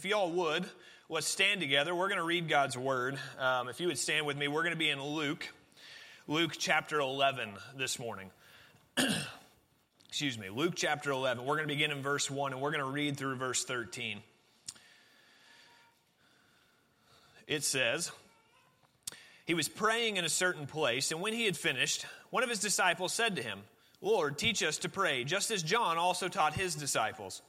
if y'all would, let's stand together. We're going to read God's word. Um, if you would stand with me, we're going to be in Luke, Luke chapter 11 this morning. Excuse me, Luke chapter 11. We're going to begin in verse 1 and we're going to read through verse 13. It says, He was praying in a certain place, and when he had finished, one of his disciples said to him, Lord, teach us to pray, just as John also taught his disciples.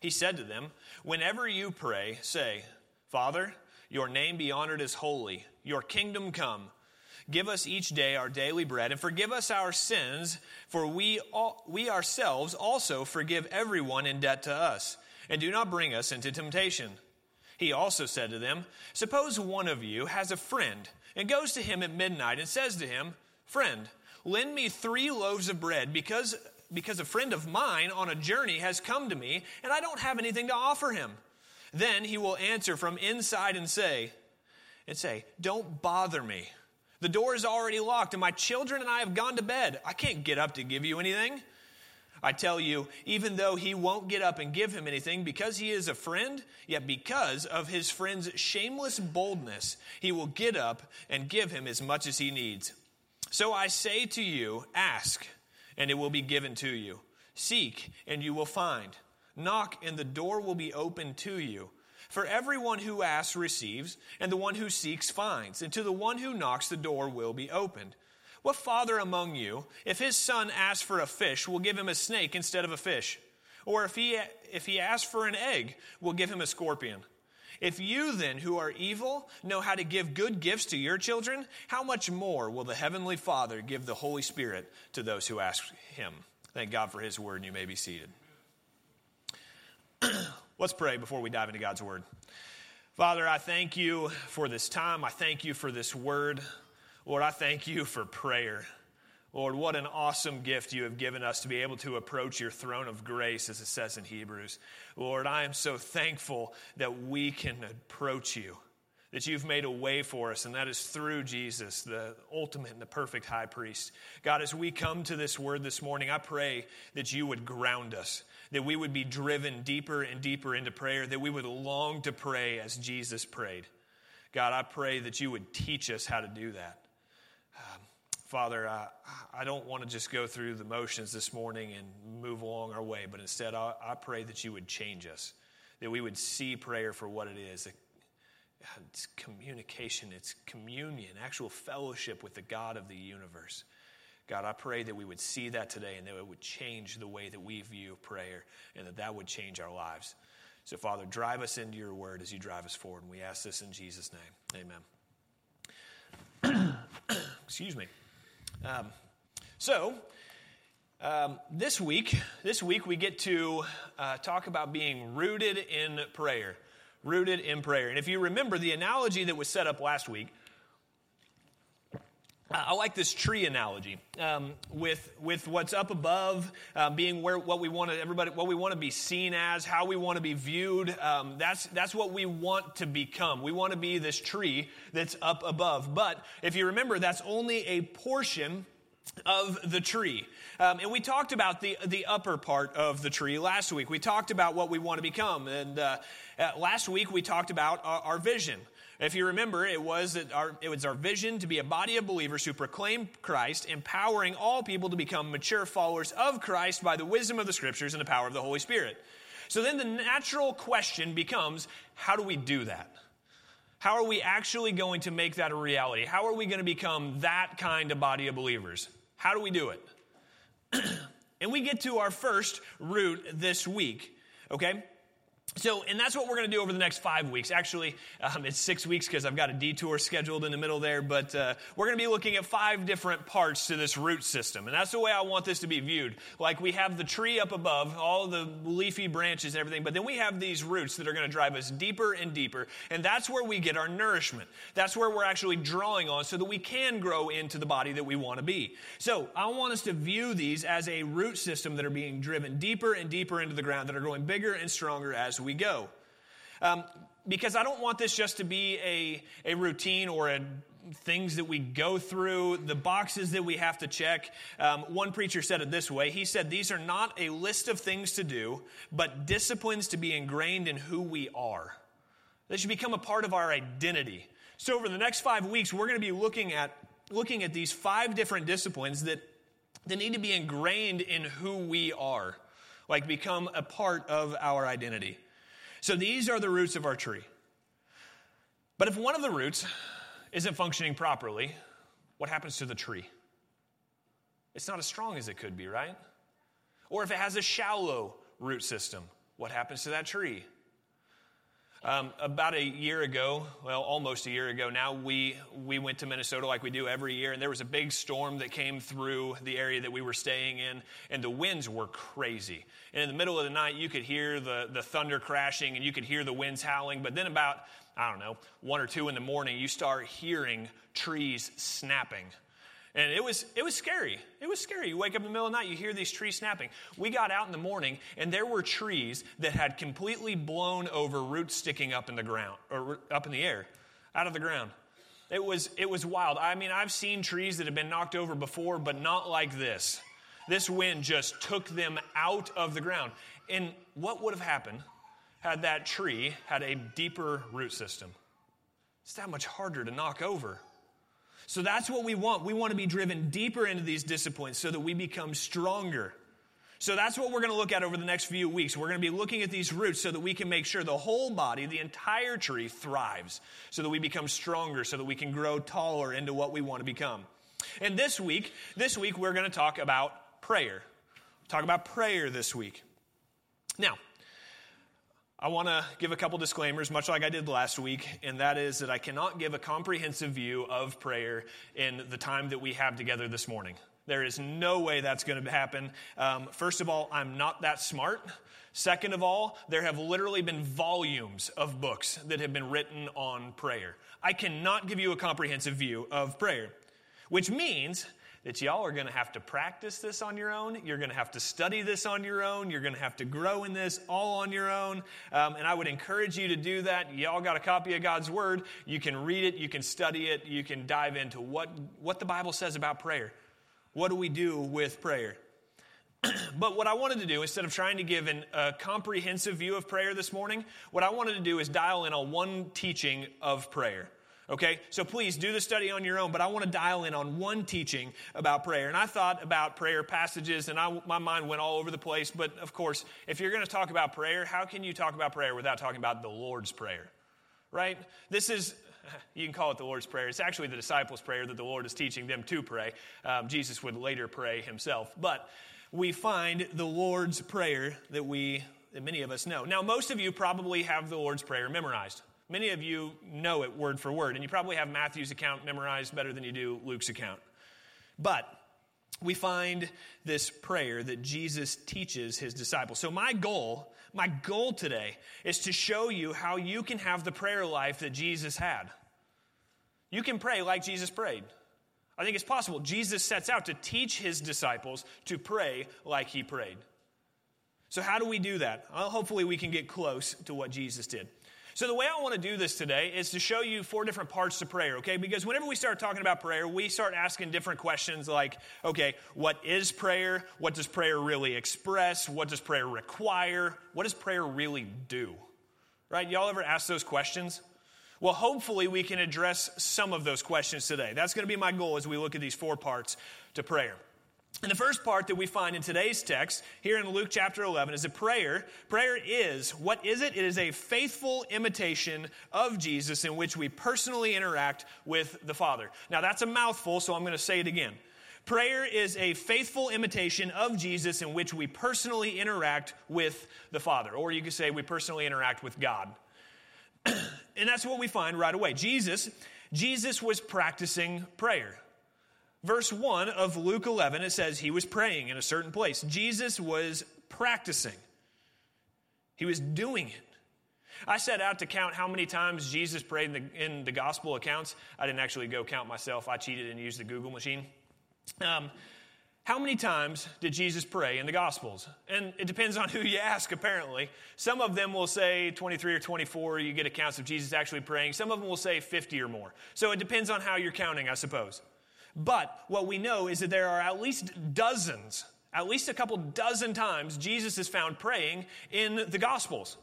He said to them, Whenever you pray, say, Father, your name be honored as holy, your kingdom come. Give us each day our daily bread, and forgive us our sins, for we, all, we ourselves also forgive everyone in debt to us. And do not bring us into temptation. He also said to them, Suppose one of you has a friend, and goes to him at midnight, and says to him, Friend, lend me three loaves of bread, because, because a friend of mine on a journey has come to me, and I don't have anything to offer him. Then he will answer from inside and say, and say, Don't bother me. The door is already locked, and my children and I have gone to bed. I can't get up to give you anything. I tell you, even though he won't get up and give him anything because he is a friend, yet because of his friend's shameless boldness, he will get up and give him as much as he needs. So I say to you, ask, and it will be given to you. Seek, and you will find. Knock, and the door will be opened to you. For everyone who asks receives, and the one who seeks finds, and to the one who knocks the door will be opened. What father among you, if his son asks for a fish, will give him a snake instead of a fish? Or if he, if he asks for an egg, will give him a scorpion? If you then, who are evil, know how to give good gifts to your children, how much more will the Heavenly Father give the Holy Spirit to those who ask him? Thank God for his word, and you may be seated. Let's pray before we dive into God's word. Father, I thank you for this time. I thank you for this word. Lord, I thank you for prayer. Lord, what an awesome gift you have given us to be able to approach your throne of grace, as it says in Hebrews. Lord, I am so thankful that we can approach you, that you've made a way for us, and that is through Jesus, the ultimate and the perfect high priest. God, as we come to this word this morning, I pray that you would ground us, that we would be driven deeper and deeper into prayer, that we would long to pray as Jesus prayed. God, I pray that you would teach us how to do that. Father, I, I don't want to just go through the motions this morning and move along our way, but instead I, I pray that you would change us, that we would see prayer for what it is. It's communication, it's communion, actual fellowship with the God of the universe. God, I pray that we would see that today and that it would change the way that we view prayer and that that would change our lives. So, Father, drive us into your word as you drive us forward. And we ask this in Jesus' name. Amen. Excuse me. Um, so, um, this week, this week we get to uh, talk about being rooted in prayer. Rooted in prayer. And if you remember the analogy that was set up last week, I like this tree analogy um, with with what's up above uh, being where what we want to everybody what we want to be seen as, how we want to be viewed. Um, that's that's what we want to become. We want to be this tree that's up above. But if you remember, that's only a portion of the tree. Um, and we talked about the, the upper part of the tree last week. We talked about what we want to become. And uh, uh, last week we talked about our, our vision. If you remember, it was, our, it was our vision to be a body of believers who proclaim Christ, empowering all people to become mature followers of Christ by the wisdom of the scriptures and the power of the Holy Spirit. So then the natural question becomes how do we do that? How are we actually going to make that a reality? How are we going to become that kind of body of believers? How do we do it? and we get to our first root this week, okay? So, and that's what we're going to do over the next five weeks. Actually, um, it's six weeks because I've got a detour scheduled in the middle there, but uh, we're going to be looking at five different parts to this root system. And that's the way I want this to be viewed. Like we have the tree up above, all the leafy branches and everything, but then we have these roots that are going to drive us deeper and deeper. And that's where we get our nourishment. That's where we're actually drawing on so that we can grow into the body that we want to be. So, I want us to view these as a root system that are being driven deeper and deeper into the ground, that are growing bigger and stronger as we go. Um, because I don't want this just to be a, a routine or a things that we go through, the boxes that we have to check. Um, one preacher said it this way He said, These are not a list of things to do, but disciplines to be ingrained in who we are. They should become a part of our identity. So over the next five weeks, we're going to be looking at looking at these five different disciplines that, that need to be ingrained in who we are, like become a part of our identity. So these are the roots of our tree. But if one of the roots isn't functioning properly, what happens to the tree? It's not as strong as it could be, right? Or if it has a shallow root system, what happens to that tree? Um, about a year ago, well, almost a year ago now, we, we went to Minnesota like we do every year, and there was a big storm that came through the area that we were staying in, and the winds were crazy. And in the middle of the night, you could hear the, the thunder crashing and you could hear the winds howling, but then about, I don't know, one or two in the morning, you start hearing trees snapping. And it was, it was scary. It was scary. You wake up in the middle of the night, you hear these trees snapping. We got out in the morning, and there were trees that had completely blown over, roots sticking up in the ground, or up in the air, out of the ground. It was, it was wild. I mean, I've seen trees that have been knocked over before, but not like this. This wind just took them out of the ground. And what would have happened had that tree had a deeper root system? It's that much harder to knock over. So that's what we want. We want to be driven deeper into these disciplines so that we become stronger. So that's what we're going to look at over the next few weeks. We're going to be looking at these roots so that we can make sure the whole body, the entire tree thrives, so that we become stronger, so that we can grow taller into what we want to become. And this week, this week we're going to talk about prayer. Talk about prayer this week. Now, I want to give a couple disclaimers, much like I did last week, and that is that I cannot give a comprehensive view of prayer in the time that we have together this morning. There is no way that's going to happen. Um, first of all, I'm not that smart. Second of all, there have literally been volumes of books that have been written on prayer. I cannot give you a comprehensive view of prayer, which means that y'all are going to have to practice this on your own. You're going to have to study this on your own. You're going to have to grow in this all on your own. Um, and I would encourage you to do that. Y'all got a copy of God's Word. You can read it, you can study it, you can dive into what, what the Bible says about prayer. What do we do with prayer? but what I wanted to do, instead of trying to give an, a comprehensive view of prayer this morning, what I wanted to do is dial in on one teaching of prayer. Okay, so please do the study on your own, but I want to dial in on one teaching about prayer. And I thought about prayer passages, and I, my mind went all over the place. But of course, if you're going to talk about prayer, how can you talk about prayer without talking about the Lord's Prayer? Right? This is, you can call it the Lord's Prayer. It's actually the disciples' prayer that the Lord is teaching them to pray. Um, Jesus would later pray himself. But we find the Lord's Prayer that we, that many of us know. Now, most of you probably have the Lord's Prayer memorized. Many of you know it word for word, and you probably have Matthew's account memorized better than you do Luke's account. But we find this prayer that Jesus teaches his disciples. So, my goal, my goal today is to show you how you can have the prayer life that Jesus had. You can pray like Jesus prayed. I think it's possible. Jesus sets out to teach his disciples to pray like he prayed. So, how do we do that? Well, hopefully, we can get close to what Jesus did. So, the way I want to do this today is to show you four different parts to prayer, okay? Because whenever we start talking about prayer, we start asking different questions like, okay, what is prayer? What does prayer really express? What does prayer require? What does prayer really do? Right? Y'all ever ask those questions? Well, hopefully, we can address some of those questions today. That's going to be my goal as we look at these four parts to prayer. And the first part that we find in today's text, here in Luke chapter 11, is a prayer. Prayer is, what is it? It is a faithful imitation of Jesus in which we personally interact with the Father. Now, that's a mouthful, so I'm going to say it again. Prayer is a faithful imitation of Jesus in which we personally interact with the Father. Or you could say we personally interact with God. and that's what we find right away. Jesus, Jesus was practicing prayer verse 1 of Luke 11, it says he was praying in a certain place. Jesus was practicing, he was doing it. I set out to count how many times Jesus prayed in the, in the gospel accounts. I didn't actually go count myself, I cheated and used the Google machine. Um, how many times did Jesus pray in the Gospels? And it depends on who you ask, apparently. Some of them will say 23 or 24, you get accounts of Jesus actually praying. Some of them will say 50 or more. So it depends on how you're counting, I suppose. But what we know is that there are at least dozens, at least a couple dozen times, Jesus is found praying in the Gospels.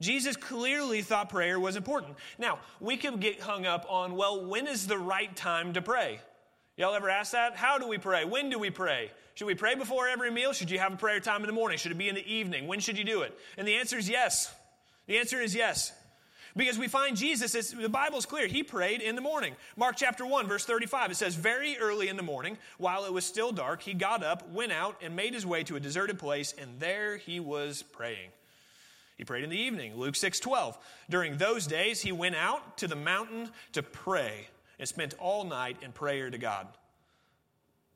Jesus clearly thought prayer was important. Now, we could get hung up on, well, when is the right time to pray? Y'all ever ask that? How do we pray? When do we pray? Should we pray before every meal? Should you have a prayer time in the morning? Should it be in the evening? When should you do it? And the answer is yes. The answer is yes. Because we find Jesus, the Bible's clear, he prayed in the morning. Mark chapter 1, verse 35, it says, Very early in the morning, while it was still dark, he got up, went out, and made his way to a deserted place, and there he was praying. He prayed in the evening. Luke 6 12. During those days, he went out to the mountain to pray and spent all night in prayer to God.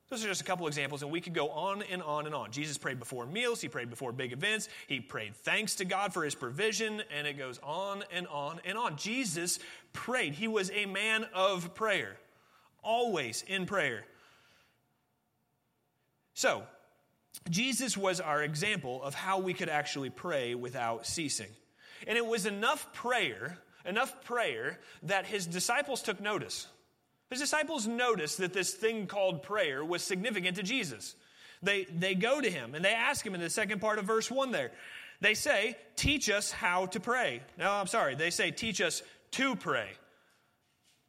Those are just a couple examples, and we could go on and on and on. Jesus prayed before meals, he prayed before big events, he prayed thanks to God for his provision, and it goes on and on and on. Jesus prayed. He was a man of prayer, always in prayer. So, Jesus was our example of how we could actually pray without ceasing. And it was enough prayer, enough prayer, that his disciples took notice. His disciples noticed that this thing called prayer was significant to Jesus. They, they go to him and they ask him in the second part of verse 1 there. They say, Teach us how to pray. No, I'm sorry. They say, Teach us to pray.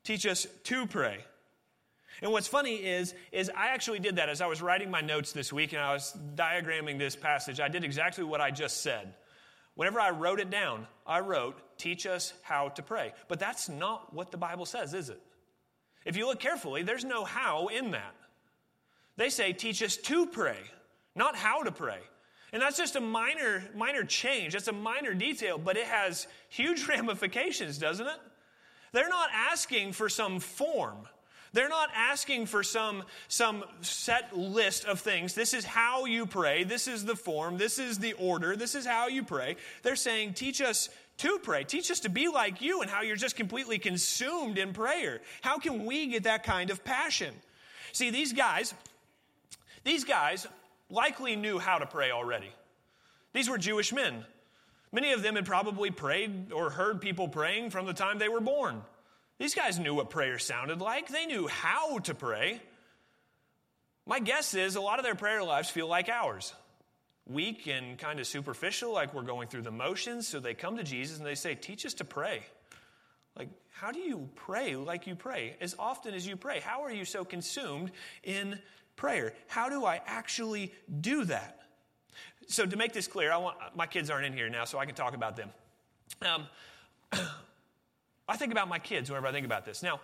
Teach us to pray. And what's funny is, is I actually did that as I was writing my notes this week and I was diagramming this passage. I did exactly what I just said. Whenever I wrote it down, I wrote, Teach us how to pray. But that's not what the Bible says, is it? If you look carefully, there's no how in that. They say, teach us to pray, not how to pray. And that's just a minor, minor change. That's a minor detail, but it has huge ramifications, doesn't it? They're not asking for some form. They're not asking for some, some set list of things. This is how you pray. This is the form. This is the order. This is how you pray. They're saying, teach us to pray. Teach us to be like you and how you're just completely consumed in prayer. How can we get that kind of passion? See, these guys, these guys likely knew how to pray already. These were Jewish men. Many of them had probably prayed or heard people praying from the time they were born. These guys knew what prayer sounded like, they knew how to pray. My guess is a lot of their prayer lives feel like ours weak and kind of superficial, like we're going through the motions. So they come to Jesus and they say, Teach us to pray. Like, how do you pray like you pray? As often as you pray. How are you so consumed in prayer? How do I actually do that? So, to make this clear, I want my kids aren't in here now, so I can talk about them. Um, I think about my kids whenever I think about this. Now,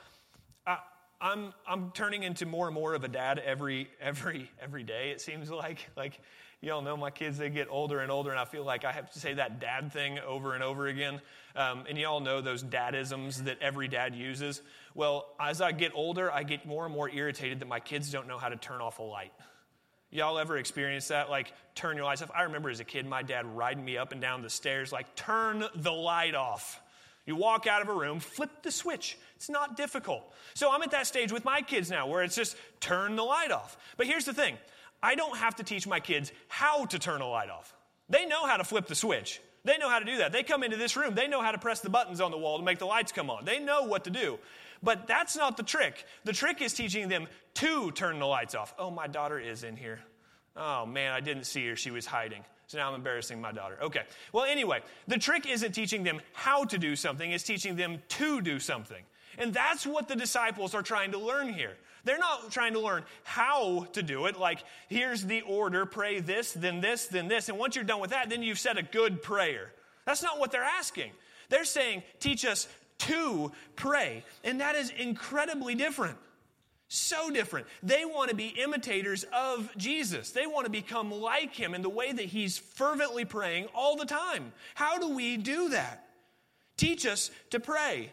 I, I'm I'm turning into more and more of a dad every every every day. It seems like like Y'all know my kids, they get older and older, and I feel like I have to say that dad thing over and over again. Um, and y'all know those dadisms that every dad uses. Well, as I get older, I get more and more irritated that my kids don't know how to turn off a light. Y'all ever experienced that? Like, turn your lights off? I remember as a kid, my dad riding me up and down the stairs, like, turn the light off. You walk out of a room, flip the switch. It's not difficult. So I'm at that stage with my kids now where it's just turn the light off. But here's the thing I don't have to teach my kids how to turn a light off. They know how to flip the switch. They know how to do that. They come into this room, they know how to press the buttons on the wall to make the lights come on. They know what to do. But that's not the trick. The trick is teaching them to turn the lights off. Oh, my daughter is in here. Oh, man, I didn't see her. She was hiding. So now I'm embarrassing my daughter. Okay. Well, anyway, the trick isn't teaching them how to do something, it's teaching them to do something. And that's what the disciples are trying to learn here. They're not trying to learn how to do it, like, here's the order pray this, then this, then this. And once you're done with that, then you've said a good prayer. That's not what they're asking. They're saying, teach us to pray. And that is incredibly different. So different. They want to be imitators of Jesus. They want to become like him in the way that he's fervently praying all the time. How do we do that? Teach us to pray.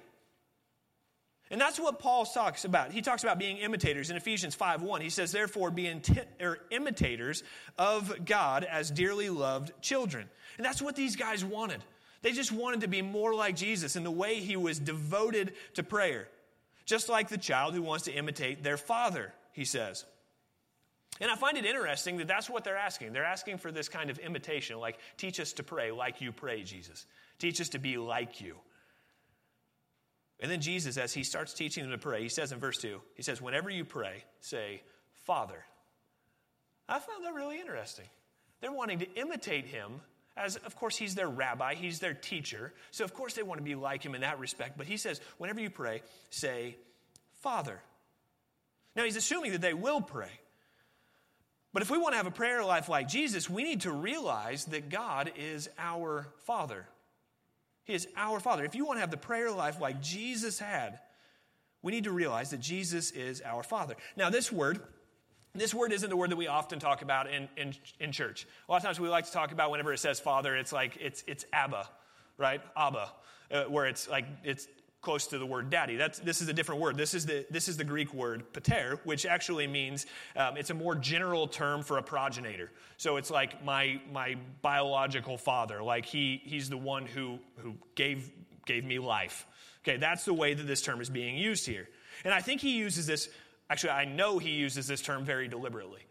And that's what Paul talks about. He talks about being imitators in Ephesians 5:1. He says, "Therefore be inti- er, imitators of God as dearly loved children." And that's what these guys wanted. They just wanted to be more like Jesus in the way he was devoted to prayer. Just like the child who wants to imitate their father, he says. And I find it interesting that that's what they're asking. They're asking for this kind of imitation, like, teach us to pray like you pray, Jesus. Teach us to be like you. And then Jesus, as he starts teaching them to pray, he says in verse 2, he says, Whenever you pray, say, Father. I found that really interesting. They're wanting to imitate him as, of course, he's their rabbi, he's their teacher. So, of course, they want to be like him in that respect. But he says, whenever you pray, say, Father. Now, he's assuming that they will pray. But if we want to have a prayer life like Jesus, we need to realize that God is our Father. He is our Father. If you want to have the prayer life like Jesus had, we need to realize that Jesus is our Father. Now, this word, this word isn't the word that we often talk about in, in, in church. A lot of times we like to talk about whenever it says Father, it's like it's, it's Abba, right? Abba, uh, where it's like it's close to the word daddy. That's, this is a different word. This is the, this is the Greek word pater, which actually means um, it's a more general term for a progenitor. So it's like my, my biological father, like he, he's the one who, who gave, gave me life. Okay, that's the way that this term is being used here. And I think he uses this, actually, I know he uses this term very deliberately.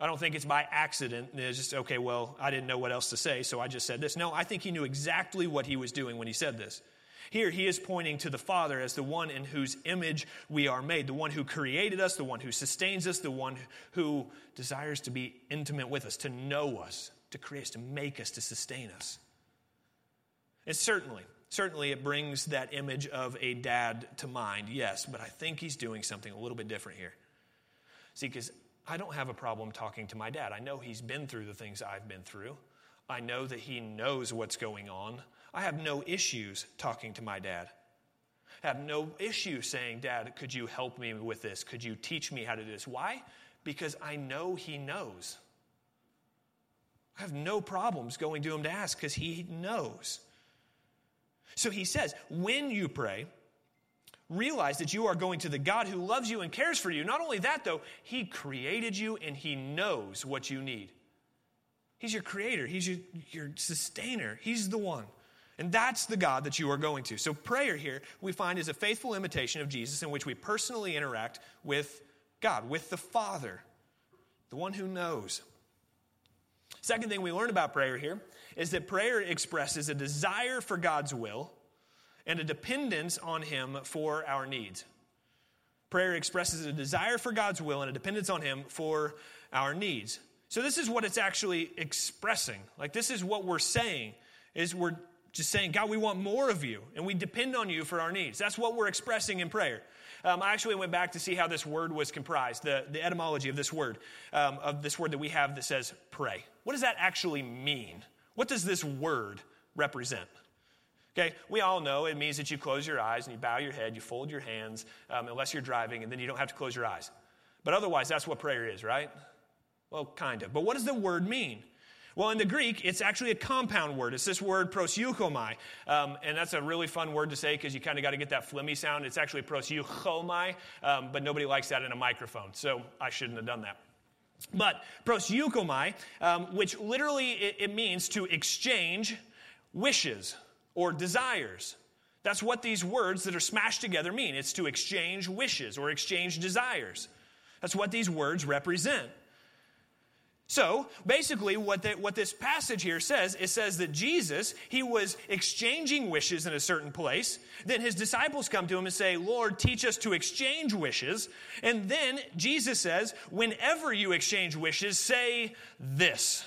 I don't think it's by accident. It's just, okay, well, I didn't know what else to say, so I just said this. No, I think he knew exactly what he was doing when he said this. Here, he is pointing to the Father as the one in whose image we are made, the one who created us, the one who sustains us, the one who desires to be intimate with us, to know us, to create us, to make us, to sustain us. And certainly, certainly it brings that image of a dad to mind, yes, but I think he's doing something a little bit different here. See, because I don't have a problem talking to my dad. I know he's been through the things I've been through. I know that he knows what's going on. I have no issues talking to my dad. I have no issue saying, Dad, could you help me with this? Could you teach me how to do this? Why? Because I know he knows. I have no problems going to him to ask because he knows. So he says, when you pray, realize that you are going to the God who loves you and cares for you. Not only that, though, he created you and he knows what you need. He's your creator, he's your, your sustainer, he's the one. And that's the God that you are going to. So, prayer here we find is a faithful imitation of Jesus in which we personally interact with God, with the Father, the one who knows. Second thing we learn about prayer here is that prayer expresses a desire for God's will and a dependence on Him for our needs. Prayer expresses a desire for God's will and a dependence on Him for our needs. So this is what it's actually expressing. Like this is what we're saying is we're just saying, God, we want more of you, and we depend on you for our needs. That's what we're expressing in prayer. Um, I actually went back to see how this word was comprised, the, the etymology of this word, um, of this word that we have that says pray. What does that actually mean? What does this word represent? Okay, we all know it means that you close your eyes and you bow your head, you fold your hands, um, unless you're driving, and then you don't have to close your eyes. But otherwise, that's what prayer is, right? Well, kind of. But what does the word mean? Well, in the Greek, it's actually a compound word. It's this word proseuchomai. Um, and that's a really fun word to say because you kind of got to get that flimmy sound. It's actually proseuchomai, um, but nobody likes that in a microphone. So I shouldn't have done that. But proseuchomai, um, which literally it, it means to exchange wishes or desires. That's what these words that are smashed together mean. It's to exchange wishes or exchange desires. That's what these words represent. So basically, what, the, what this passage here says, it says that Jesus, he was exchanging wishes in a certain place. Then his disciples come to him and say, Lord, teach us to exchange wishes. And then Jesus says, whenever you exchange wishes, say this.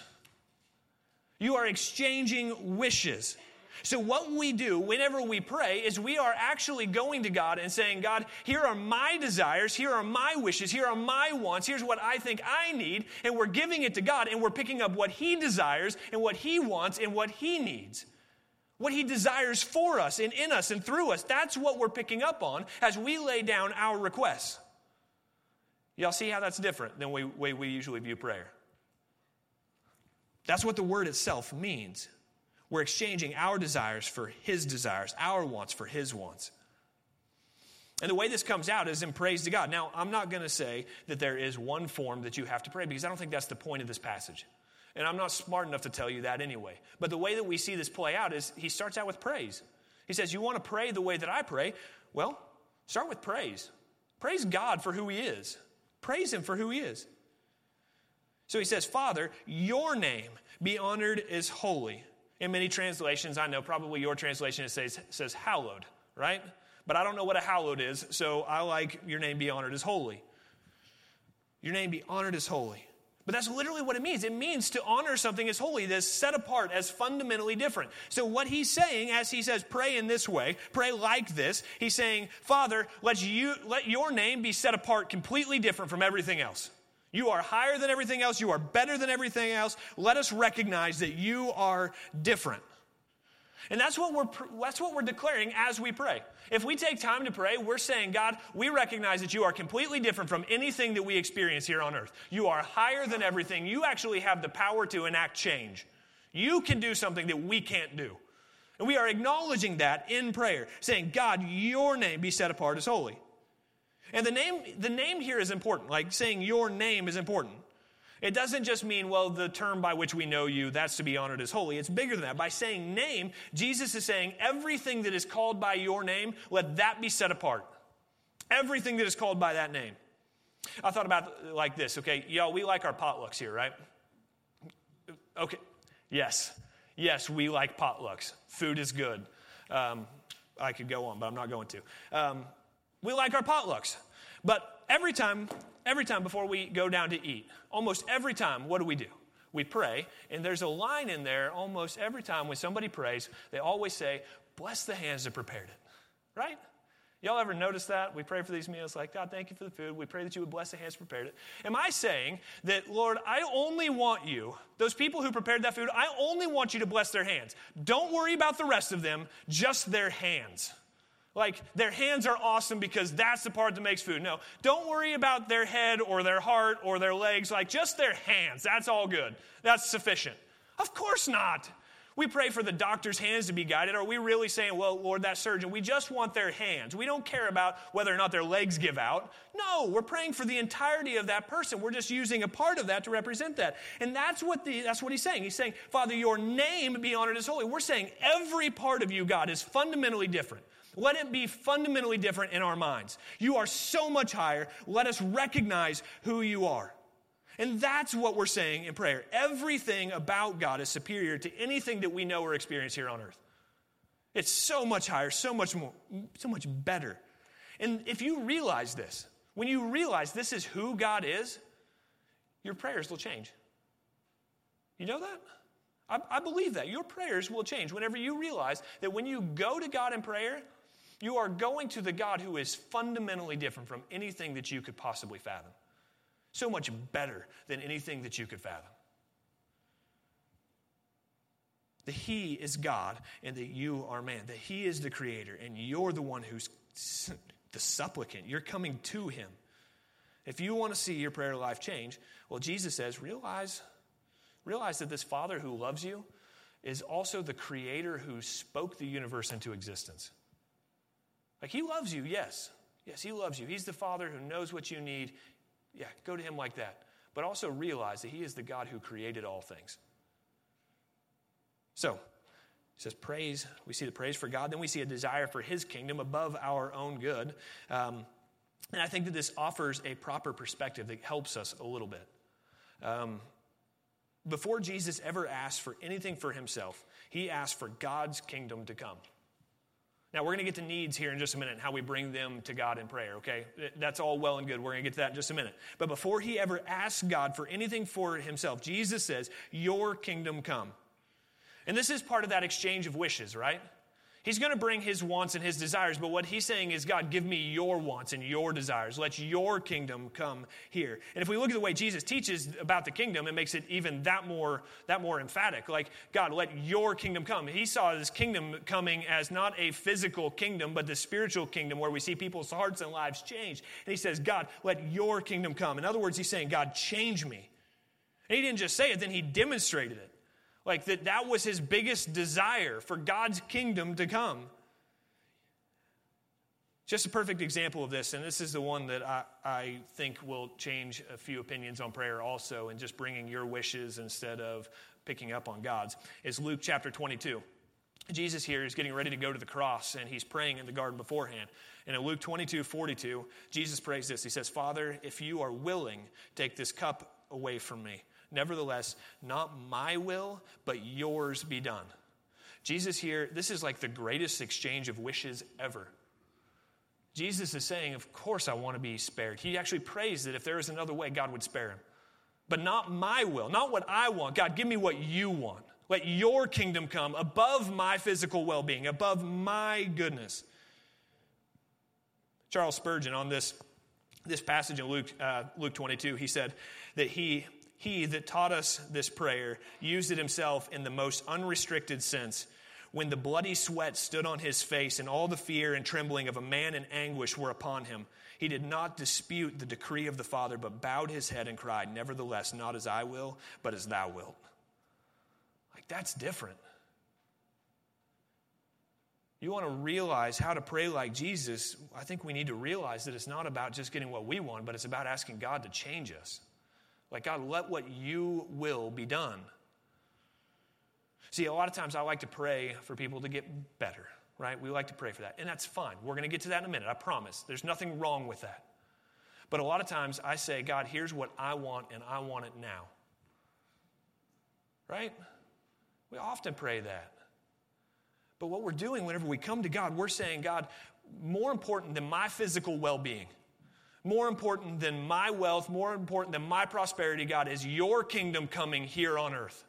You are exchanging wishes. So, what we do whenever we pray is we are actually going to God and saying, God, here are my desires, here are my wishes, here are my wants, here's what I think I need, and we're giving it to God, and we're picking up what He desires and what He wants and what He needs. What He desires for us and in us and through us. That's what we're picking up on as we lay down our requests. Y'all see how that's different than the way we usually view prayer? That's what the word itself means. We're exchanging our desires for His desires, our wants for His wants. And the way this comes out is in praise to God. Now, I'm not going to say that there is one form that you have to pray because I don't think that's the point of this passage. And I'm not smart enough to tell you that anyway. But the way that we see this play out is he starts out with praise. He says, You want to pray the way that I pray? Well, start with praise. Praise God for who He is, praise Him for who He is. So he says, Father, your name be honored as holy. In many translations, I know probably your translation says, says hallowed, right? But I don't know what a hallowed is, so I like your name be honored as holy. Your name be honored as holy. But that's literally what it means. It means to honor something as holy, that's set apart, as fundamentally different. So, what he's saying as he says, pray in this way, pray like this, he's saying, Father, let, you, let your name be set apart completely different from everything else. You are higher than everything else. You are better than everything else. Let us recognize that you are different. And that's what we're, that's what we're declaring as we pray. If we take time to pray, we're saying, God, we recognize that you are completely different from anything that we experience here on earth. You are higher than everything. You actually have the power to enact change. You can do something that we can't do. And we are acknowledging that in prayer, saying, God, your name be set apart as holy. And the name, the name here is important, like saying your name is important. It doesn't just mean, well, the term by which we know you, that's to be honored as holy. It's bigger than that. By saying name, Jesus is saying everything that is called by your name, let that be set apart. Everything that is called by that name. I thought about like this, okay? Y'all, we like our potlucks here, right? Okay. Yes. Yes, we like potlucks. Food is good. Um, I could go on, but I'm not going to. Um, we like our potlucks. But every time every time before we go down to eat, almost every time, what do we do? We pray, and there's a line in there almost every time when somebody prays, they always say, Bless the hands that prepared it, right? Y'all ever notice that? We pray for these meals like, God, thank you for the food. We pray that you would bless the hands that prepared it. Am I saying that, Lord, I only want you, those people who prepared that food, I only want you to bless their hands. Don't worry about the rest of them, just their hands. Like their hands are awesome because that's the part that makes food. No, don't worry about their head or their heart or their legs. Like just their hands. That's all good. That's sufficient. Of course not. We pray for the doctor's hands to be guided. Are we really saying, well, Lord, that surgeon, we just want their hands? We don't care about whether or not their legs give out. No, we're praying for the entirety of that person. We're just using a part of that to represent that. And that's what, the, that's what he's saying. He's saying, Father, your name be honored as holy. We're saying every part of you, God, is fundamentally different. Let it be fundamentally different in our minds. You are so much higher. Let us recognize who you are. And that's what we're saying in prayer. Everything about God is superior to anything that we know or experience here on earth. It's so much higher, so much more, so much better. And if you realize this, when you realize this is who God is, your prayers will change. You know that? I, I, believe that. Your prayers will change whenever you realize that when you go to God in prayer, you are going to the God who is fundamentally different from anything that you could possibly fathom. So much better than anything that you could fathom. That He is God and that you are man. That He is the creator and you're the one who's the supplicant. You're coming to Him. If you want to see your prayer life change, well, Jesus says, realize, realize that this Father who loves you is also the creator who spoke the universe into existence. Like, He loves you, yes. Yes, He loves you. He's the Father who knows what you need. Yeah, go to Him like that. But also realize that He is the God who created all things. So, he says, praise. We see the praise for God. Then we see a desire for His kingdom above our own good. Um, and I think that this offers a proper perspective that helps us a little bit. Um, before Jesus ever asked for anything for himself, he asked for God's kingdom to come. Now, we're going to get to needs here in just a minute how we bring them to God in prayer, okay? That's all well and good. We're going to get to that in just a minute. But before he ever asks God for anything for himself, Jesus says, Your kingdom come. And this is part of that exchange of wishes, right? He's going to bring his wants and his desires, but what he's saying is, God, give me your wants and your desires. Let your kingdom come here. And if we look at the way Jesus teaches about the kingdom, it makes it even that more, that more emphatic. Like, God, let your kingdom come. He saw this kingdom coming as not a physical kingdom, but the spiritual kingdom where we see people's hearts and lives change. And he says, God, let your kingdom come. In other words, he's saying, God, change me. And he didn't just say it, then he demonstrated it. Like that that was his biggest desire for God's kingdom to come. Just a perfect example of this, and this is the one that I, I think will change a few opinions on prayer also, and just bringing your wishes instead of picking up on God's, is Luke chapter 22. Jesus here is getting ready to go to the cross, and he's praying in the garden beforehand. And in Luke 22 42, Jesus prays this He says, Father, if you are willing, take this cup away from me. Nevertheless, not my will, but yours be done. Jesus here, this is like the greatest exchange of wishes ever. Jesus is saying, Of course, I want to be spared. He actually prays that if there is another way, God would spare him. But not my will, not what I want. God, give me what you want. Let your kingdom come above my physical well being, above my goodness. Charles Spurgeon, on this, this passage in Luke, uh, Luke 22, he said that he, he that taught us this prayer used it himself in the most unrestricted sense when the bloody sweat stood on his face and all the fear and trembling of a man in anguish were upon him, he did not dispute the decree of the Father, but bowed his head and cried, Nevertheless, not as I will, but as thou wilt. Like, that's different. You want to realize how to pray like Jesus, I think we need to realize that it's not about just getting what we want, but it's about asking God to change us. Like, God, let what you will be done. See, a lot of times I like to pray for people to get better, right? We like to pray for that. And that's fine. We're going to get to that in a minute, I promise. There's nothing wrong with that. But a lot of times I say, God, here's what I want, and I want it now. Right? We often pray that. But what we're doing whenever we come to God, we're saying, God, more important than my physical well being, more important than my wealth, more important than my prosperity, God, is your kingdom coming here on earth.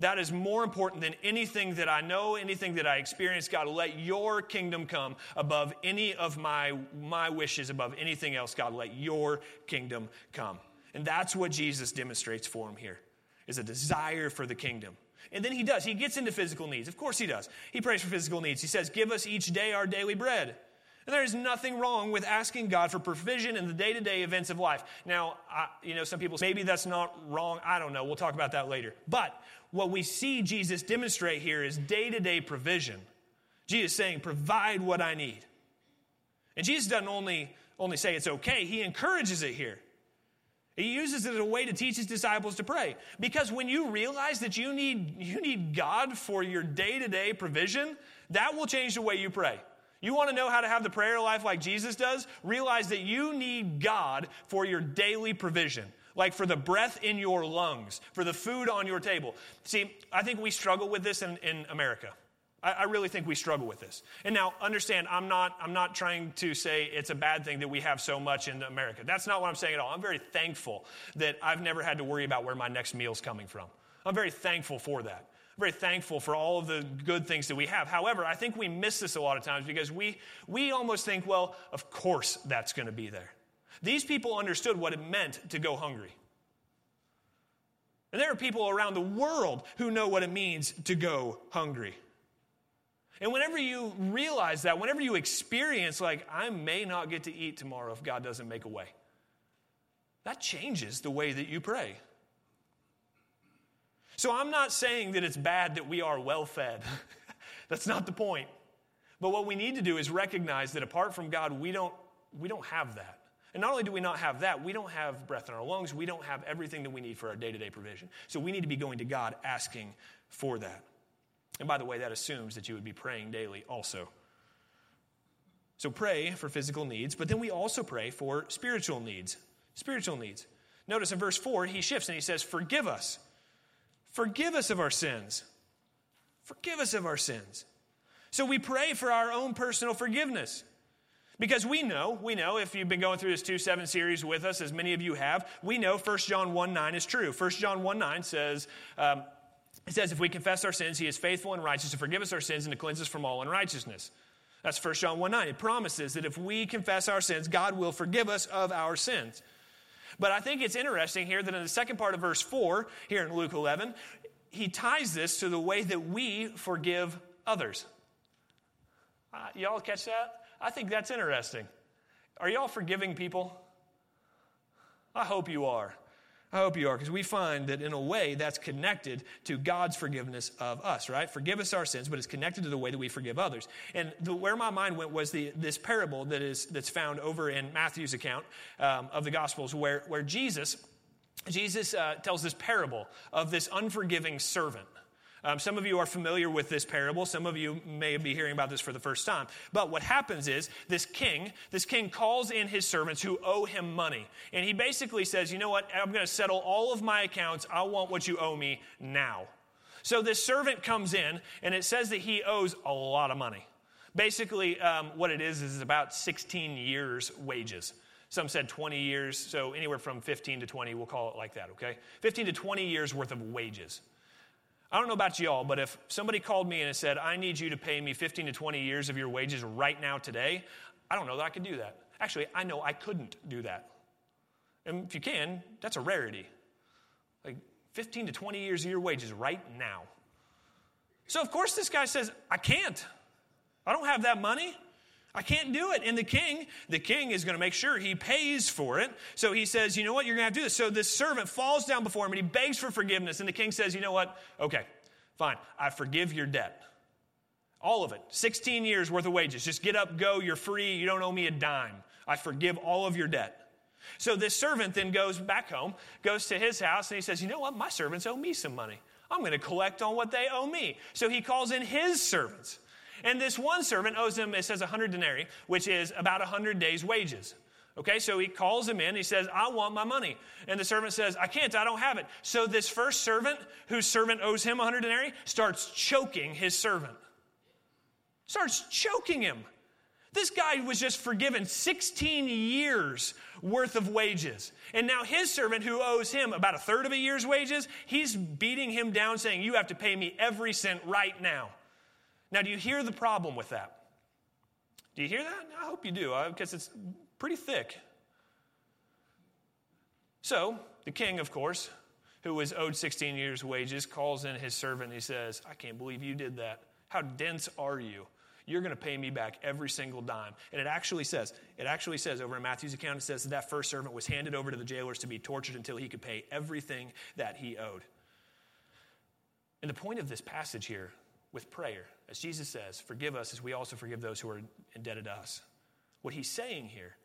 That is more important than anything that I know, anything that I experience. God, let your kingdom come above any of my, my wishes, above anything else. God, let your kingdom come. And that's what Jesus demonstrates for him here, is a desire for the kingdom. And then he does. He gets into physical needs. Of course he does. He prays for physical needs. He says, Give us each day our daily bread. And there is nothing wrong with asking God for provision in the day to day events of life. Now, I, you know, some people say maybe that's not wrong. I don't know. We'll talk about that later. But what we see Jesus demonstrate here is day to day provision. Jesus saying, Provide what I need. And Jesus doesn't only, only say it's okay, he encourages it here. He uses it as a way to teach his disciples to pray. Because when you realize that you need, you need God for your day to day provision, that will change the way you pray. You want to know how to have the prayer life like Jesus does? Realize that you need God for your daily provision, like for the breath in your lungs, for the food on your table. See, I think we struggle with this in, in America. I, I really think we struggle with this. And now, understand, I'm not, I'm not trying to say it's a bad thing that we have so much in America. That's not what I'm saying at all. I'm very thankful that I've never had to worry about where my next meal's coming from. I'm very thankful for that very thankful for all of the good things that we have. However, I think we miss this a lot of times because we, we almost think, well, of course that's going to be there. These people understood what it meant to go hungry. And there are people around the world who know what it means to go hungry. And whenever you realize that, whenever you experience, like, I may not get to eat tomorrow if God doesn't make a way, that changes the way that you pray. So I'm not saying that it's bad that we are well fed. That's not the point. But what we need to do is recognize that apart from God, we don't, we don't have that. And not only do we not have that, we don't have breath in our lungs. We don't have everything that we need for our day to day provision. So we need to be going to God asking for that. And by the way, that assumes that you would be praying daily also. So pray for physical needs, but then we also pray for spiritual needs. Spiritual needs. Notice in verse 4, he shifts and he says, Forgive us Forgive us of our sins. Forgive us of our sins. So we pray for our own personal forgiveness. Because we know, we know, if you've been going through this 2 7 series with us, as many of you have, we know 1 John 1 9 is true. 1 John 1 9 says, um, it says, if we confess our sins, he is faithful and righteous to forgive us our sins and to cleanse us from all unrighteousness. That's 1 John 1 9. It promises that if we confess our sins, God will forgive us of our sins. But I think it's interesting here that in the second part of verse 4, here in Luke 11, he ties this to the way that we forgive others. Uh, y'all catch that? I think that's interesting. Are y'all forgiving people? I hope you are. I hope you are, because we find that in a way that's connected to God's forgiveness of us, right? Forgive us our sins, but it's connected to the way that we forgive others. And the, where my mind went was the, this parable that is, that's found over in Matthew's account um, of the Gospels, where, where Jesus, Jesus uh, tells this parable of this unforgiving servant. Um, some of you are familiar with this parable. Some of you may be hearing about this for the first time. But what happens is this king, this king calls in his servants who owe him money. And he basically says, you know what? I'm going to settle all of my accounts. I want what you owe me now. So this servant comes in, and it says that he owes a lot of money. Basically, um, what it is is about 16 years' wages. Some said 20 years, so anywhere from 15 to 20, we'll call it like that, okay? 15 to 20 years worth of wages. I don't know about y'all, but if somebody called me and said, I need you to pay me 15 to 20 years of your wages right now today, I don't know that I could do that. Actually, I know I couldn't do that. And if you can, that's a rarity. Like 15 to 20 years of your wages right now. So, of course, this guy says, I can't. I don't have that money. I can't do it. And the king, the king is going to make sure he pays for it. So he says, You know what? You're going to have to do this. So this servant falls down before him and he begs for forgiveness. And the king says, You know what? Okay, fine. I forgive your debt. All of it. 16 years worth of wages. Just get up, go. You're free. You don't owe me a dime. I forgive all of your debt. So this servant then goes back home, goes to his house, and he says, You know what? My servants owe me some money. I'm going to collect on what they owe me. So he calls in his servants. And this one servant owes him, it says 100 denarii, which is about 100 days' wages. Okay, so he calls him in. He says, I want my money. And the servant says, I can't, I don't have it. So this first servant, whose servant owes him 100 denarii, starts choking his servant. Starts choking him. This guy was just forgiven 16 years worth of wages. And now his servant, who owes him about a third of a year's wages, he's beating him down, saying, You have to pay me every cent right now. Now, do you hear the problem with that? Do you hear that? I hope you do, uh, because it's pretty thick. So, the king, of course, who was owed 16 years' wages, calls in his servant and he says, I can't believe you did that. How dense are you? You're going to pay me back every single dime. And it actually says, it actually says over in Matthew's account, it says that that first servant was handed over to the jailers to be tortured until he could pay everything that he owed. And the point of this passage here with prayer, as Jesus says, forgive us as we also forgive those who are indebted to us. What he's saying here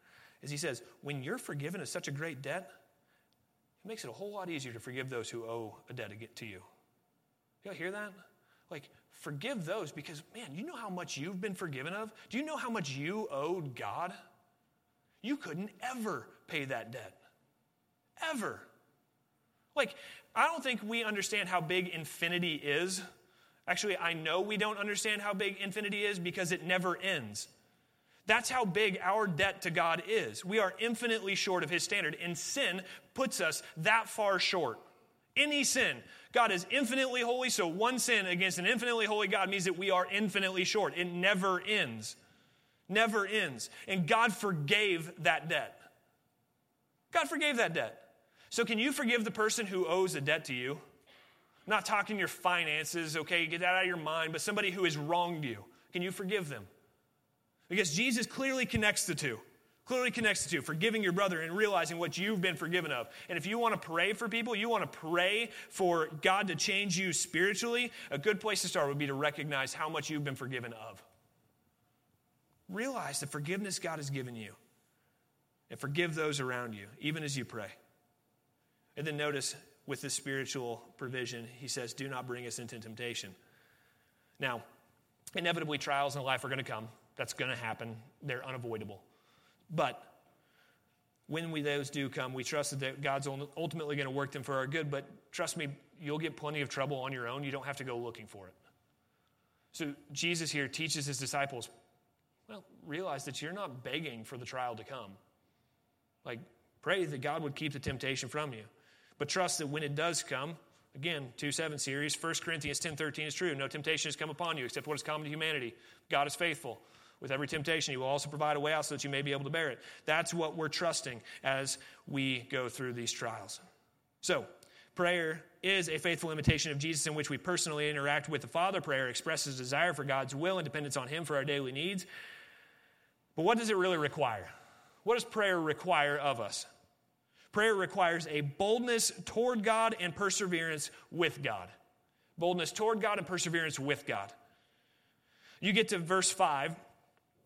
is he says, when you're forgiven of such a great debt, it makes it a whole lot easier to forgive those who owe a debt to you. Y'all hear that? Like, forgive those because, man, you know how much you've been forgiven of? Do you know how much you owed God? You couldn't ever pay that debt. Ever. Like, I don't think we understand how big infinity is Actually, I know we don't understand how big infinity is because it never ends. That's how big our debt to God is. We are infinitely short of His standard, and sin puts us that far short. Any sin, God is infinitely holy, so one sin against an infinitely holy God means that we are infinitely short. It never ends. Never ends. And God forgave that debt. God forgave that debt. So, can you forgive the person who owes a debt to you? Not talking your finances, okay? Get that out of your mind, but somebody who has wronged you. Can you forgive them? Because Jesus clearly connects the two. Clearly connects the two, forgiving your brother and realizing what you've been forgiven of. And if you want to pray for people, you want to pray for God to change you spiritually, a good place to start would be to recognize how much you've been forgiven of. Realize the forgiveness God has given you and forgive those around you, even as you pray. And then notice with this spiritual provision, he says, Do not bring us into temptation. Now, inevitably, trials in life are going to come. That's going to happen. They're unavoidable. But when we, those do come, we trust that God's ultimately going to work them for our good. But trust me, you'll get plenty of trouble on your own. You don't have to go looking for it. So Jesus here teaches his disciples well, realize that you're not begging for the trial to come. Like, pray that God would keep the temptation from you. But trust that when it does come, again, 2 7 series, 1 Corinthians ten thirteen is true. No temptation has come upon you except what is common to humanity. God is faithful. With every temptation, He will also provide a way out so that you may be able to bear it. That's what we're trusting as we go through these trials. So, prayer is a faithful imitation of Jesus in which we personally interact with the Father. Prayer expresses desire for God's will and dependence on Him for our daily needs. But what does it really require? What does prayer require of us? Prayer requires a boldness toward God and perseverance with God. Boldness toward God and perseverance with God. You get to verse 5,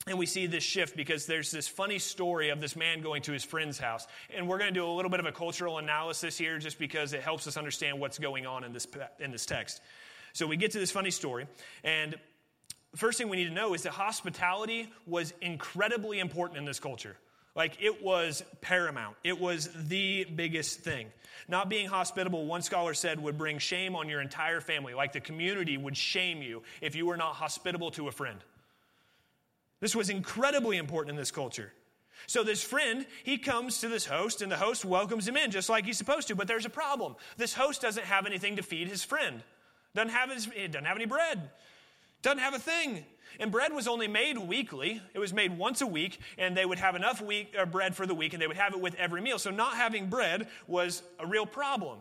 and we see this shift because there's this funny story of this man going to his friend's house. And we're going to do a little bit of a cultural analysis here just because it helps us understand what's going on in this, in this text. So we get to this funny story, and first thing we need to know is that hospitality was incredibly important in this culture. Like it was paramount. It was the biggest thing. Not being hospitable, one scholar said, would bring shame on your entire family. Like the community would shame you if you were not hospitable to a friend. This was incredibly important in this culture. So this friend, he comes to this host, and the host welcomes him in just like he's supposed to. But there's a problem. This host doesn't have anything to feed his friend. Doesn't have his, doesn't have any bread. Doesn't have a thing. And bread was only made weekly. It was made once a week, and they would have enough week, uh, bread for the week, and they would have it with every meal. So not having bread was a real problem.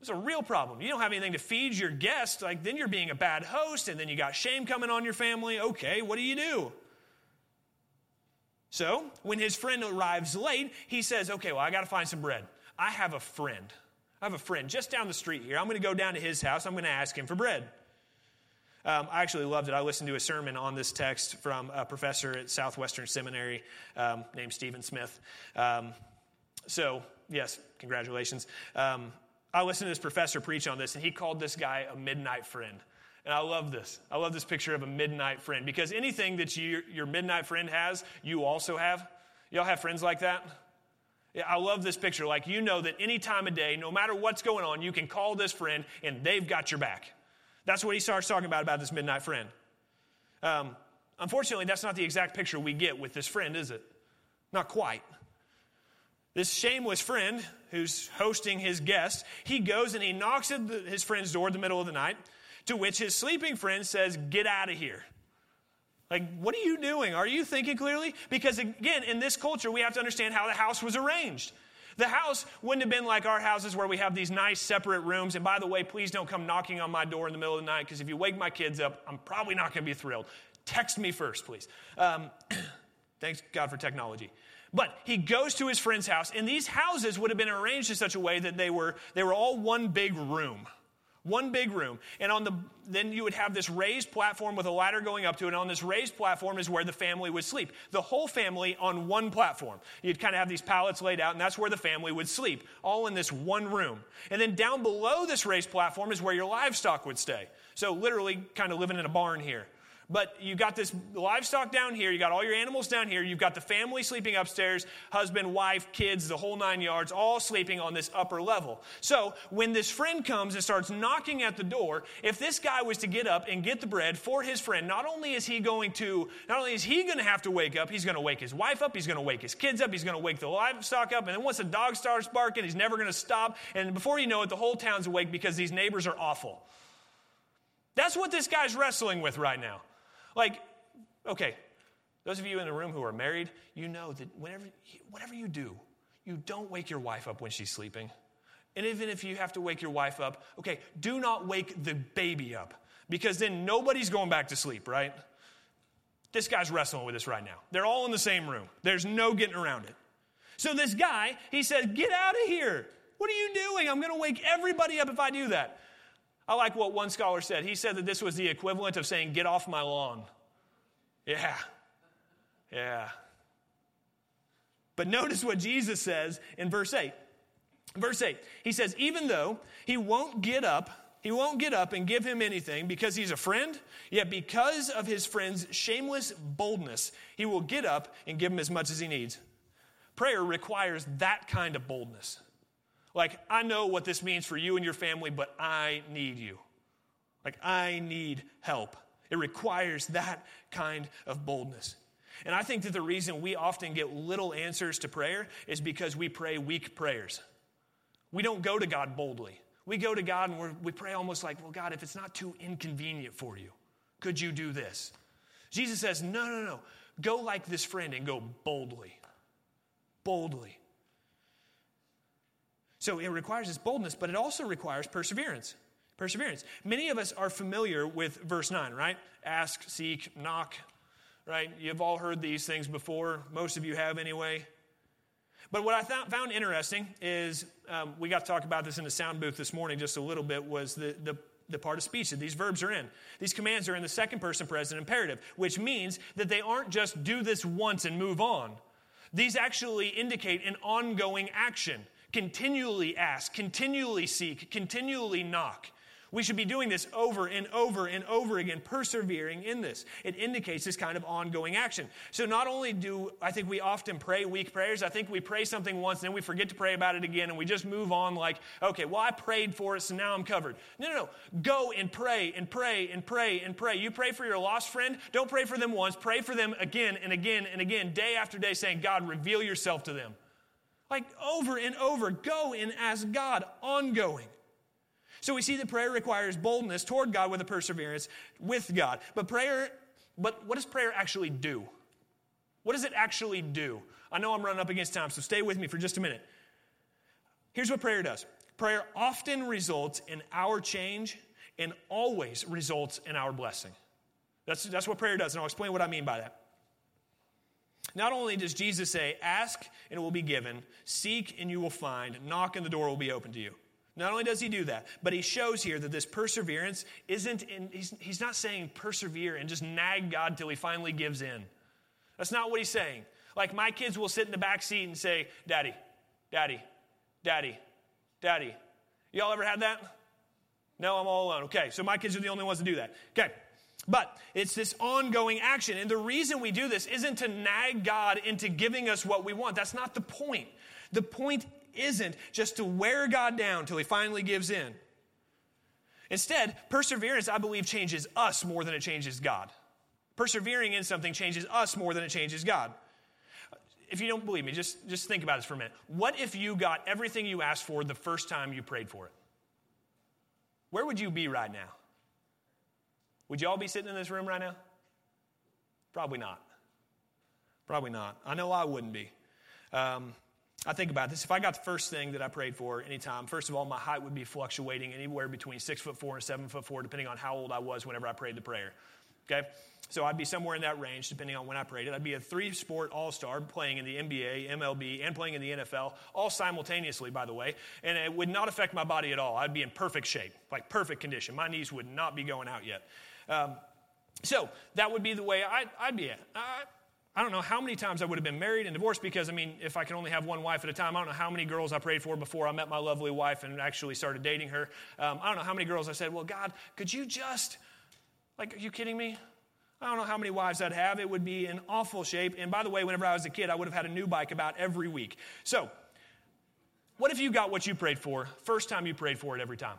It's a real problem. You don't have anything to feed your guests, like then you're being a bad host, and then you got shame coming on your family. Okay, what do you do? So, when his friend arrives late, he says, Okay, well, I got to find some bread. I have a friend. I have a friend just down the street here. I'm going to go down to his house. I'm going to ask him for bread. Um, I actually loved it. I listened to a sermon on this text from a professor at Southwestern Seminary um, named Stephen Smith. Um, so, yes, congratulations. Um, I listened to this professor preach on this, and he called this guy a midnight friend. And I love this. I love this picture of a midnight friend because anything that you, your midnight friend has, you also have. Y'all have friends like that? Yeah, I love this picture. Like, you know that any time of day, no matter what's going on, you can call this friend and they've got your back. That's what he starts talking about about this midnight friend. Um, unfortunately, that's not the exact picture we get with this friend, is it? Not quite. This shameless friend who's hosting his guest, he goes and he knocks at the, his friend's door in the middle of the night, to which his sleeping friend says, Get out of here. Like, what are you doing? Are you thinking clearly? Because again, in this culture, we have to understand how the house was arranged. The house wouldn't have been like our houses where we have these nice separate rooms. And by the way, please don't come knocking on my door in the middle of the night because if you wake my kids up, I'm probably not going to be thrilled. Text me first, please. Um, thanks God for technology. But he goes to his friend's house, and these houses would have been arranged in such a way that they were, they were all one big room. One big room. And on the then you would have this raised platform with a ladder going up to it. And on this raised platform is where the family would sleep. The whole family on one platform. You'd kind of have these pallets laid out, and that's where the family would sleep, all in this one room. And then down below this raised platform is where your livestock would stay. So literally kind of living in a barn here. But you got this livestock down here, you got all your animals down here, you've got the family sleeping upstairs, husband, wife, kids, the whole nine yards, all sleeping on this upper level. So when this friend comes and starts knocking at the door, if this guy was to get up and get the bread for his friend, not only is he going to, not only is he going to have to wake up, he's going to wake his wife up, he's going to wake his kids up, he's going to wake the livestock up, and then once the dog starts barking, he's never going to stop. And before you know it, the whole town's awake because these neighbors are awful. That's what this guy's wrestling with right now. Like, okay, those of you in the room who are married, you know that whenever, whatever you do, you don't wake your wife up when she's sleeping. And even if you have to wake your wife up, okay, do not wake the baby up because then nobody's going back to sleep, right? This guy's wrestling with this right now. They're all in the same room. There's no getting around it. So this guy, he says, Get out of here. What are you doing? I'm going to wake everybody up if I do that. I like what one scholar said. He said that this was the equivalent of saying, Get off my lawn. Yeah. Yeah. But notice what Jesus says in verse 8. Verse 8, he says, Even though he won't get up, he won't get up and give him anything because he's a friend, yet because of his friend's shameless boldness, he will get up and give him as much as he needs. Prayer requires that kind of boldness. Like, I know what this means for you and your family, but I need you. Like, I need help. It requires that kind of boldness. And I think that the reason we often get little answers to prayer is because we pray weak prayers. We don't go to God boldly. We go to God and we pray almost like, well, God, if it's not too inconvenient for you, could you do this? Jesus says, no, no, no. Go like this friend and go boldly. Boldly. So it requires this boldness, but it also requires perseverance. Perseverance. Many of us are familiar with verse 9, right? Ask, seek, knock, right? You've all heard these things before. Most of you have anyway. But what I th- found interesting is um, we got to talk about this in the sound booth this morning just a little bit was the, the, the part of speech that these verbs are in. These commands are in the second person present imperative, which means that they aren't just do this once and move on. These actually indicate an ongoing action continually ask, continually seek, continually knock. We should be doing this over and over and over again, persevering in this. It indicates this kind of ongoing action. So, not only do I think we often pray weak prayers, I think we pray something once and then we forget to pray about it again and we just move on like, okay, well, I prayed for it, so now I'm covered. No, no, no. Go and pray and pray and pray and pray. You pray for your lost friend, don't pray for them once, pray for them again and again and again, day after day, saying, God, reveal yourself to them. Like over and over, go and ask God, ongoing. So we see that prayer requires boldness toward God with a perseverance with God. But prayer, but what does prayer actually do? What does it actually do? I know I'm running up against time, so stay with me for just a minute. Here's what prayer does prayer often results in our change and always results in our blessing. That's, that's what prayer does, and I'll explain what I mean by that. Not only does Jesus say, Ask and it will be given, seek and you will find, knock and the door will be open to you. Not only does he do that, but he shows here that this perseverance isn't, in, he's, he's not saying persevere and just nag God till he finally gives in. That's not what he's saying. Like my kids will sit in the back seat and say, Daddy, Daddy, Daddy, Daddy. Y'all ever had that? No, I'm all alone. Okay, so my kids are the only ones to do that. Okay. But it's this ongoing action. And the reason we do this isn't to nag God into giving us what we want. That's not the point. The point isn't just to wear God down till he finally gives in. Instead, perseverance, I believe, changes us more than it changes God. Persevering in something changes us more than it changes God. If you don't believe me, just, just think about this for a minute. What if you got everything you asked for the first time you prayed for it? Where would you be right now? Would you all be sitting in this room right now? Probably not. Probably not. I know I wouldn't be. Um, I think about this. If I got the first thing that I prayed for anytime, first of all, my height would be fluctuating anywhere between six foot four and seven foot four, depending on how old I was whenever I prayed the prayer. Okay? So I'd be somewhere in that range, depending on when I prayed it. I'd be a three sport all star playing in the NBA, MLB, and playing in the NFL, all simultaneously, by the way. And it would not affect my body at all. I'd be in perfect shape, like perfect condition. My knees would not be going out yet. Um, so that would be the way I'd, I'd be at. I, I don't know how many times I would have been married and divorced because, I mean, if I can only have one wife at a time, I don't know how many girls I prayed for before I met my lovely wife and actually started dating her. Um, I don't know how many girls I said, Well, God, could you just, like, are you kidding me? I don't know how many wives I'd have. It would be in awful shape. And by the way, whenever I was a kid, I would have had a new bike about every week. So, what if you got what you prayed for first time you prayed for it every time?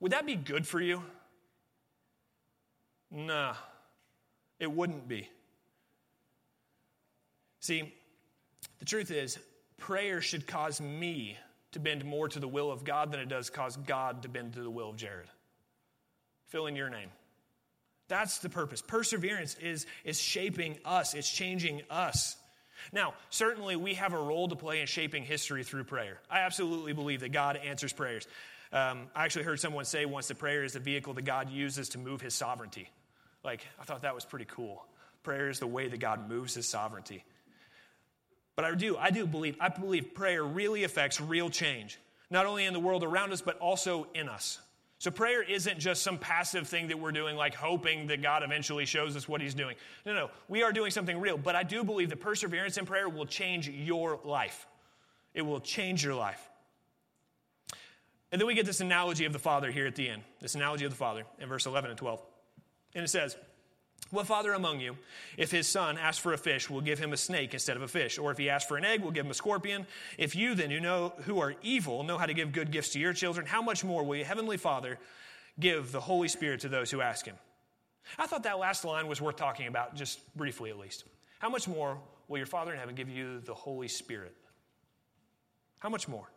Would that be good for you? Nah, it wouldn't be. See, the truth is, prayer should cause me to bend more to the will of God than it does cause God to bend to the will of Jared. Fill in your name. That's the purpose. Perseverance is, is shaping us, it's changing us. Now, certainly we have a role to play in shaping history through prayer. I absolutely believe that God answers prayers. Um, I actually heard someone say once that prayer is the vehicle that God uses to move his sovereignty. Like, I thought that was pretty cool. Prayer is the way that God moves his sovereignty. But I do, I do believe, I believe prayer really affects real change, not only in the world around us, but also in us. So prayer isn't just some passive thing that we're doing, like hoping that God eventually shows us what he's doing. No, no, we are doing something real. But I do believe that perseverance in prayer will change your life. It will change your life. And then we get this analogy of the Father here at the end, this analogy of the Father in verse 11 and 12. And it says, what father among you, if his son asks for a fish, will give him a snake instead of a fish? Or if he asks for an egg, will give him a scorpion? If you then, who know who are evil, know how to give good gifts to your children, how much more will your heavenly Father give the Holy Spirit to those who ask him? I thought that last line was worth talking about, just briefly at least. How much more will your Father in heaven give you the Holy Spirit? How much more?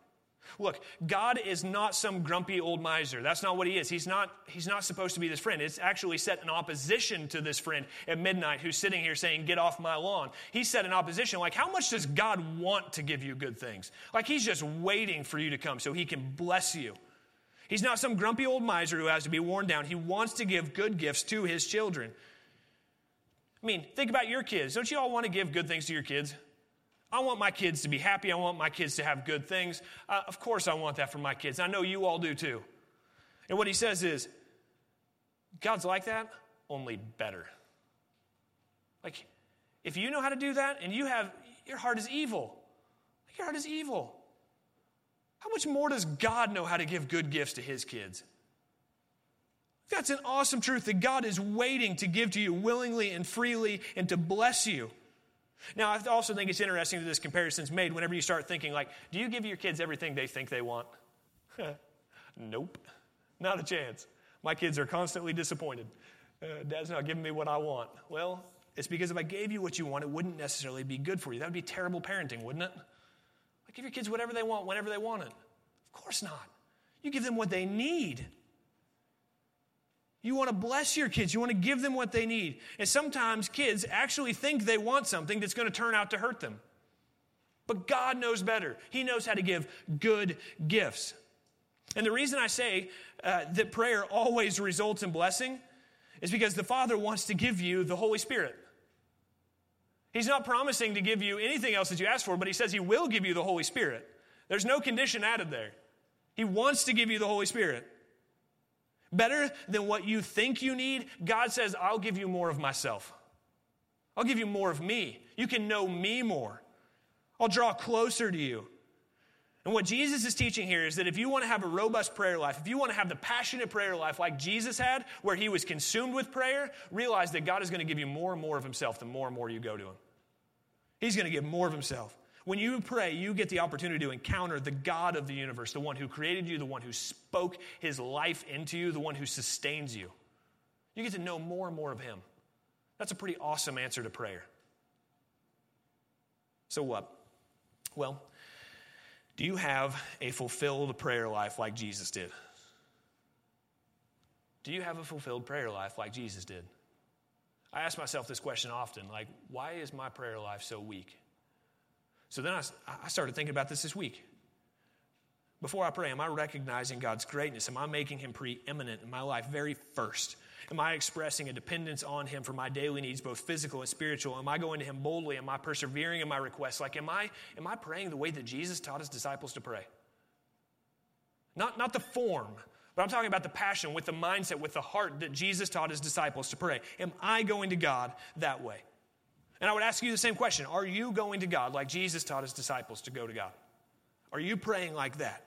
Look, God is not some grumpy old miser. That's not what he is. He's not, he's not supposed to be this friend. It's actually set in opposition to this friend at midnight who's sitting here saying, Get off my lawn. He's set in opposition. Like, how much does God want to give you good things? Like, he's just waiting for you to come so he can bless you. He's not some grumpy old miser who has to be worn down. He wants to give good gifts to his children. I mean, think about your kids. Don't you all want to give good things to your kids? I want my kids to be happy. I want my kids to have good things. Uh, of course, I want that for my kids. I know you all do too. And what he says is, God's like that, only better. Like, if you know how to do that and you have, your heart is evil. Like, Your heart is evil. How much more does God know how to give good gifts to his kids? That's an awesome truth that God is waiting to give to you willingly and freely and to bless you. Now, I also think it's interesting that this comparison's made whenever you start thinking, like, do you give your kids everything they think they want? nope, not a chance. My kids are constantly disappointed. Uh, Dad's not giving me what I want. Well, it's because if I gave you what you want, it wouldn't necessarily be good for you. That would be terrible parenting, wouldn't it? Like, give your kids whatever they want whenever they want it. Of course not. You give them what they need. You want to bless your kids. You want to give them what they need. And sometimes kids actually think they want something that's going to turn out to hurt them. But God knows better. He knows how to give good gifts. And the reason I say uh, that prayer always results in blessing is because the Father wants to give you the Holy Spirit. He's not promising to give you anything else that you ask for, but He says He will give you the Holy Spirit. There's no condition added there. He wants to give you the Holy Spirit. Better than what you think you need, God says, I'll give you more of myself. I'll give you more of me. You can know me more. I'll draw closer to you. And what Jesus is teaching here is that if you want to have a robust prayer life, if you want to have the passionate prayer life like Jesus had, where he was consumed with prayer, realize that God is going to give you more and more of himself the more and more you go to him. He's going to give more of himself. When you pray, you get the opportunity to encounter the God of the universe, the one who created you, the one who spoke his life into you, the one who sustains you. You get to know more and more of him. That's a pretty awesome answer to prayer. So, what? Well, do you have a fulfilled prayer life like Jesus did? Do you have a fulfilled prayer life like Jesus did? I ask myself this question often like, why is my prayer life so weak? So then I, I started thinking about this this week. Before I pray, am I recognizing God's greatness? Am I making Him preeminent in my life very first? Am I expressing a dependence on Him for my daily needs, both physical and spiritual? Am I going to Him boldly? Am I persevering in my requests? Like, am I, am I praying the way that Jesus taught His disciples to pray? Not, not the form, but I'm talking about the passion, with the mindset, with the heart that Jesus taught His disciples to pray. Am I going to God that way? And I would ask you the same question Are you going to God like Jesus taught his disciples to go to God? Are you praying like that?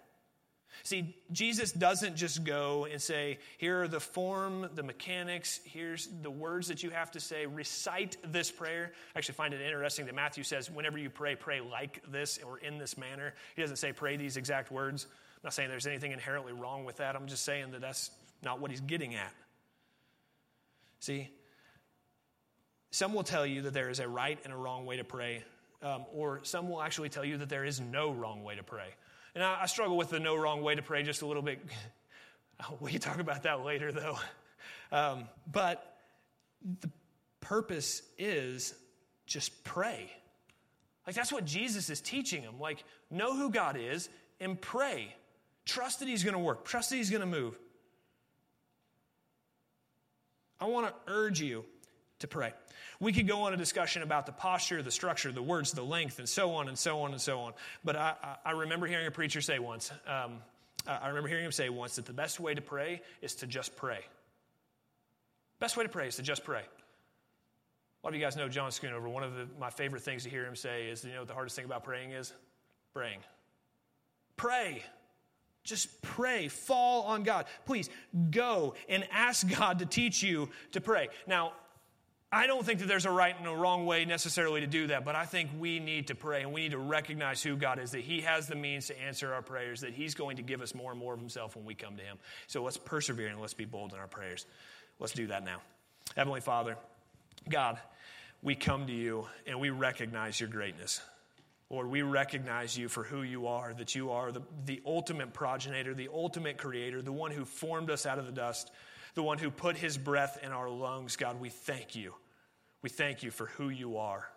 See, Jesus doesn't just go and say, Here are the form, the mechanics, here's the words that you have to say. Recite this prayer. I actually find it interesting that Matthew says, Whenever you pray, pray like this or in this manner. He doesn't say, Pray these exact words. I'm not saying there's anything inherently wrong with that. I'm just saying that that's not what he's getting at. See, some will tell you that there is a right and a wrong way to pray, um, or some will actually tell you that there is no wrong way to pray. And I, I struggle with the no wrong way to pray just a little bit. we can talk about that later, though. Um, but the purpose is just pray. Like that's what Jesus is teaching them. Like, know who God is and pray. Trust that He's going to work, trust that He's going to move. I want to urge you to pray. We could go on a discussion about the posture, the structure, the words, the length, and so on and so on and so on. But I, I remember hearing a preacher say once, um, I remember hearing him say once that the best way to pray is to just pray. Best way to pray is to just pray. A lot of you guys know John Schoonover. One of the, my favorite things to hear him say is, you know what the hardest thing about praying is? Praying. Pray. Just pray. Fall on God. Please go and ask God to teach you to pray. Now, I don't think that there's a right and a wrong way necessarily to do that, but I think we need to pray and we need to recognize who God is, that He has the means to answer our prayers, that He's going to give us more and more of Himself when we come to Him. So let's persevere and let's be bold in our prayers. Let's do that now. Heavenly Father, God, we come to you and we recognize your greatness. Lord, we recognize you for who you are, that you are the, the ultimate progenitor, the ultimate creator, the one who formed us out of the dust, the one who put his breath in our lungs. God, we thank you. We thank you for who you are.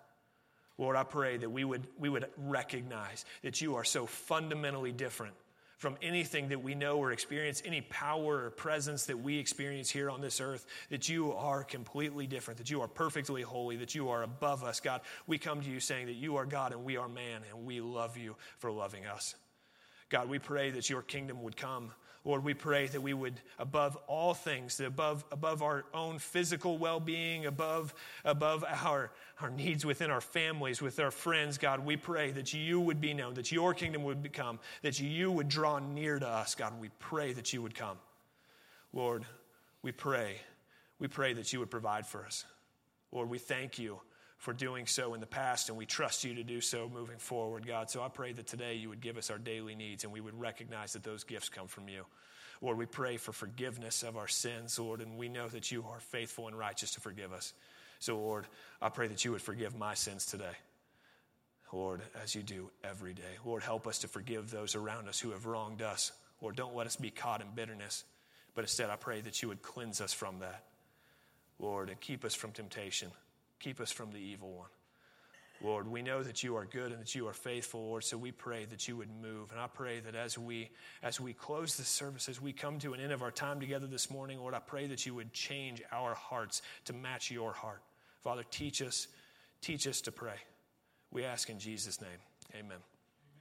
Lord, I pray that we would, we would recognize that you are so fundamentally different from anything that we know or experience, any power or presence that we experience here on this earth, that you are completely different, that you are perfectly holy, that you are above us, God. We come to you saying that you are God and we are man, and we love you for loving us. God, we pray that your kingdom would come. Lord, we pray that we would, above all things, above, above our own physical well being, above, above our, our needs within our families, with our friends, God, we pray that you would be known, that your kingdom would become, that you would draw near to us, God. We pray that you would come. Lord, we pray, we pray that you would provide for us. Lord, we thank you for doing so in the past, and we trust you to do so moving forward, God. So I pray that today you would give us our daily needs and we would recognize that those gifts come from you. Lord, we pray for forgiveness of our sins, Lord, and we know that you are faithful and righteous to forgive us. So, Lord, I pray that you would forgive my sins today. Lord, as you do every day. Lord, help us to forgive those around us who have wronged us. Lord, don't let us be caught in bitterness, but instead I pray that you would cleanse us from that. Lord, and keep us from temptation. Keep us from the evil one. Lord, we know that you are good and that you are faithful, Lord, so we pray that you would move. And I pray that as we as we close this service, as we come to an end of our time together this morning, Lord, I pray that you would change our hearts to match your heart. Father, teach us, teach us to pray. We ask in Jesus' name. Amen.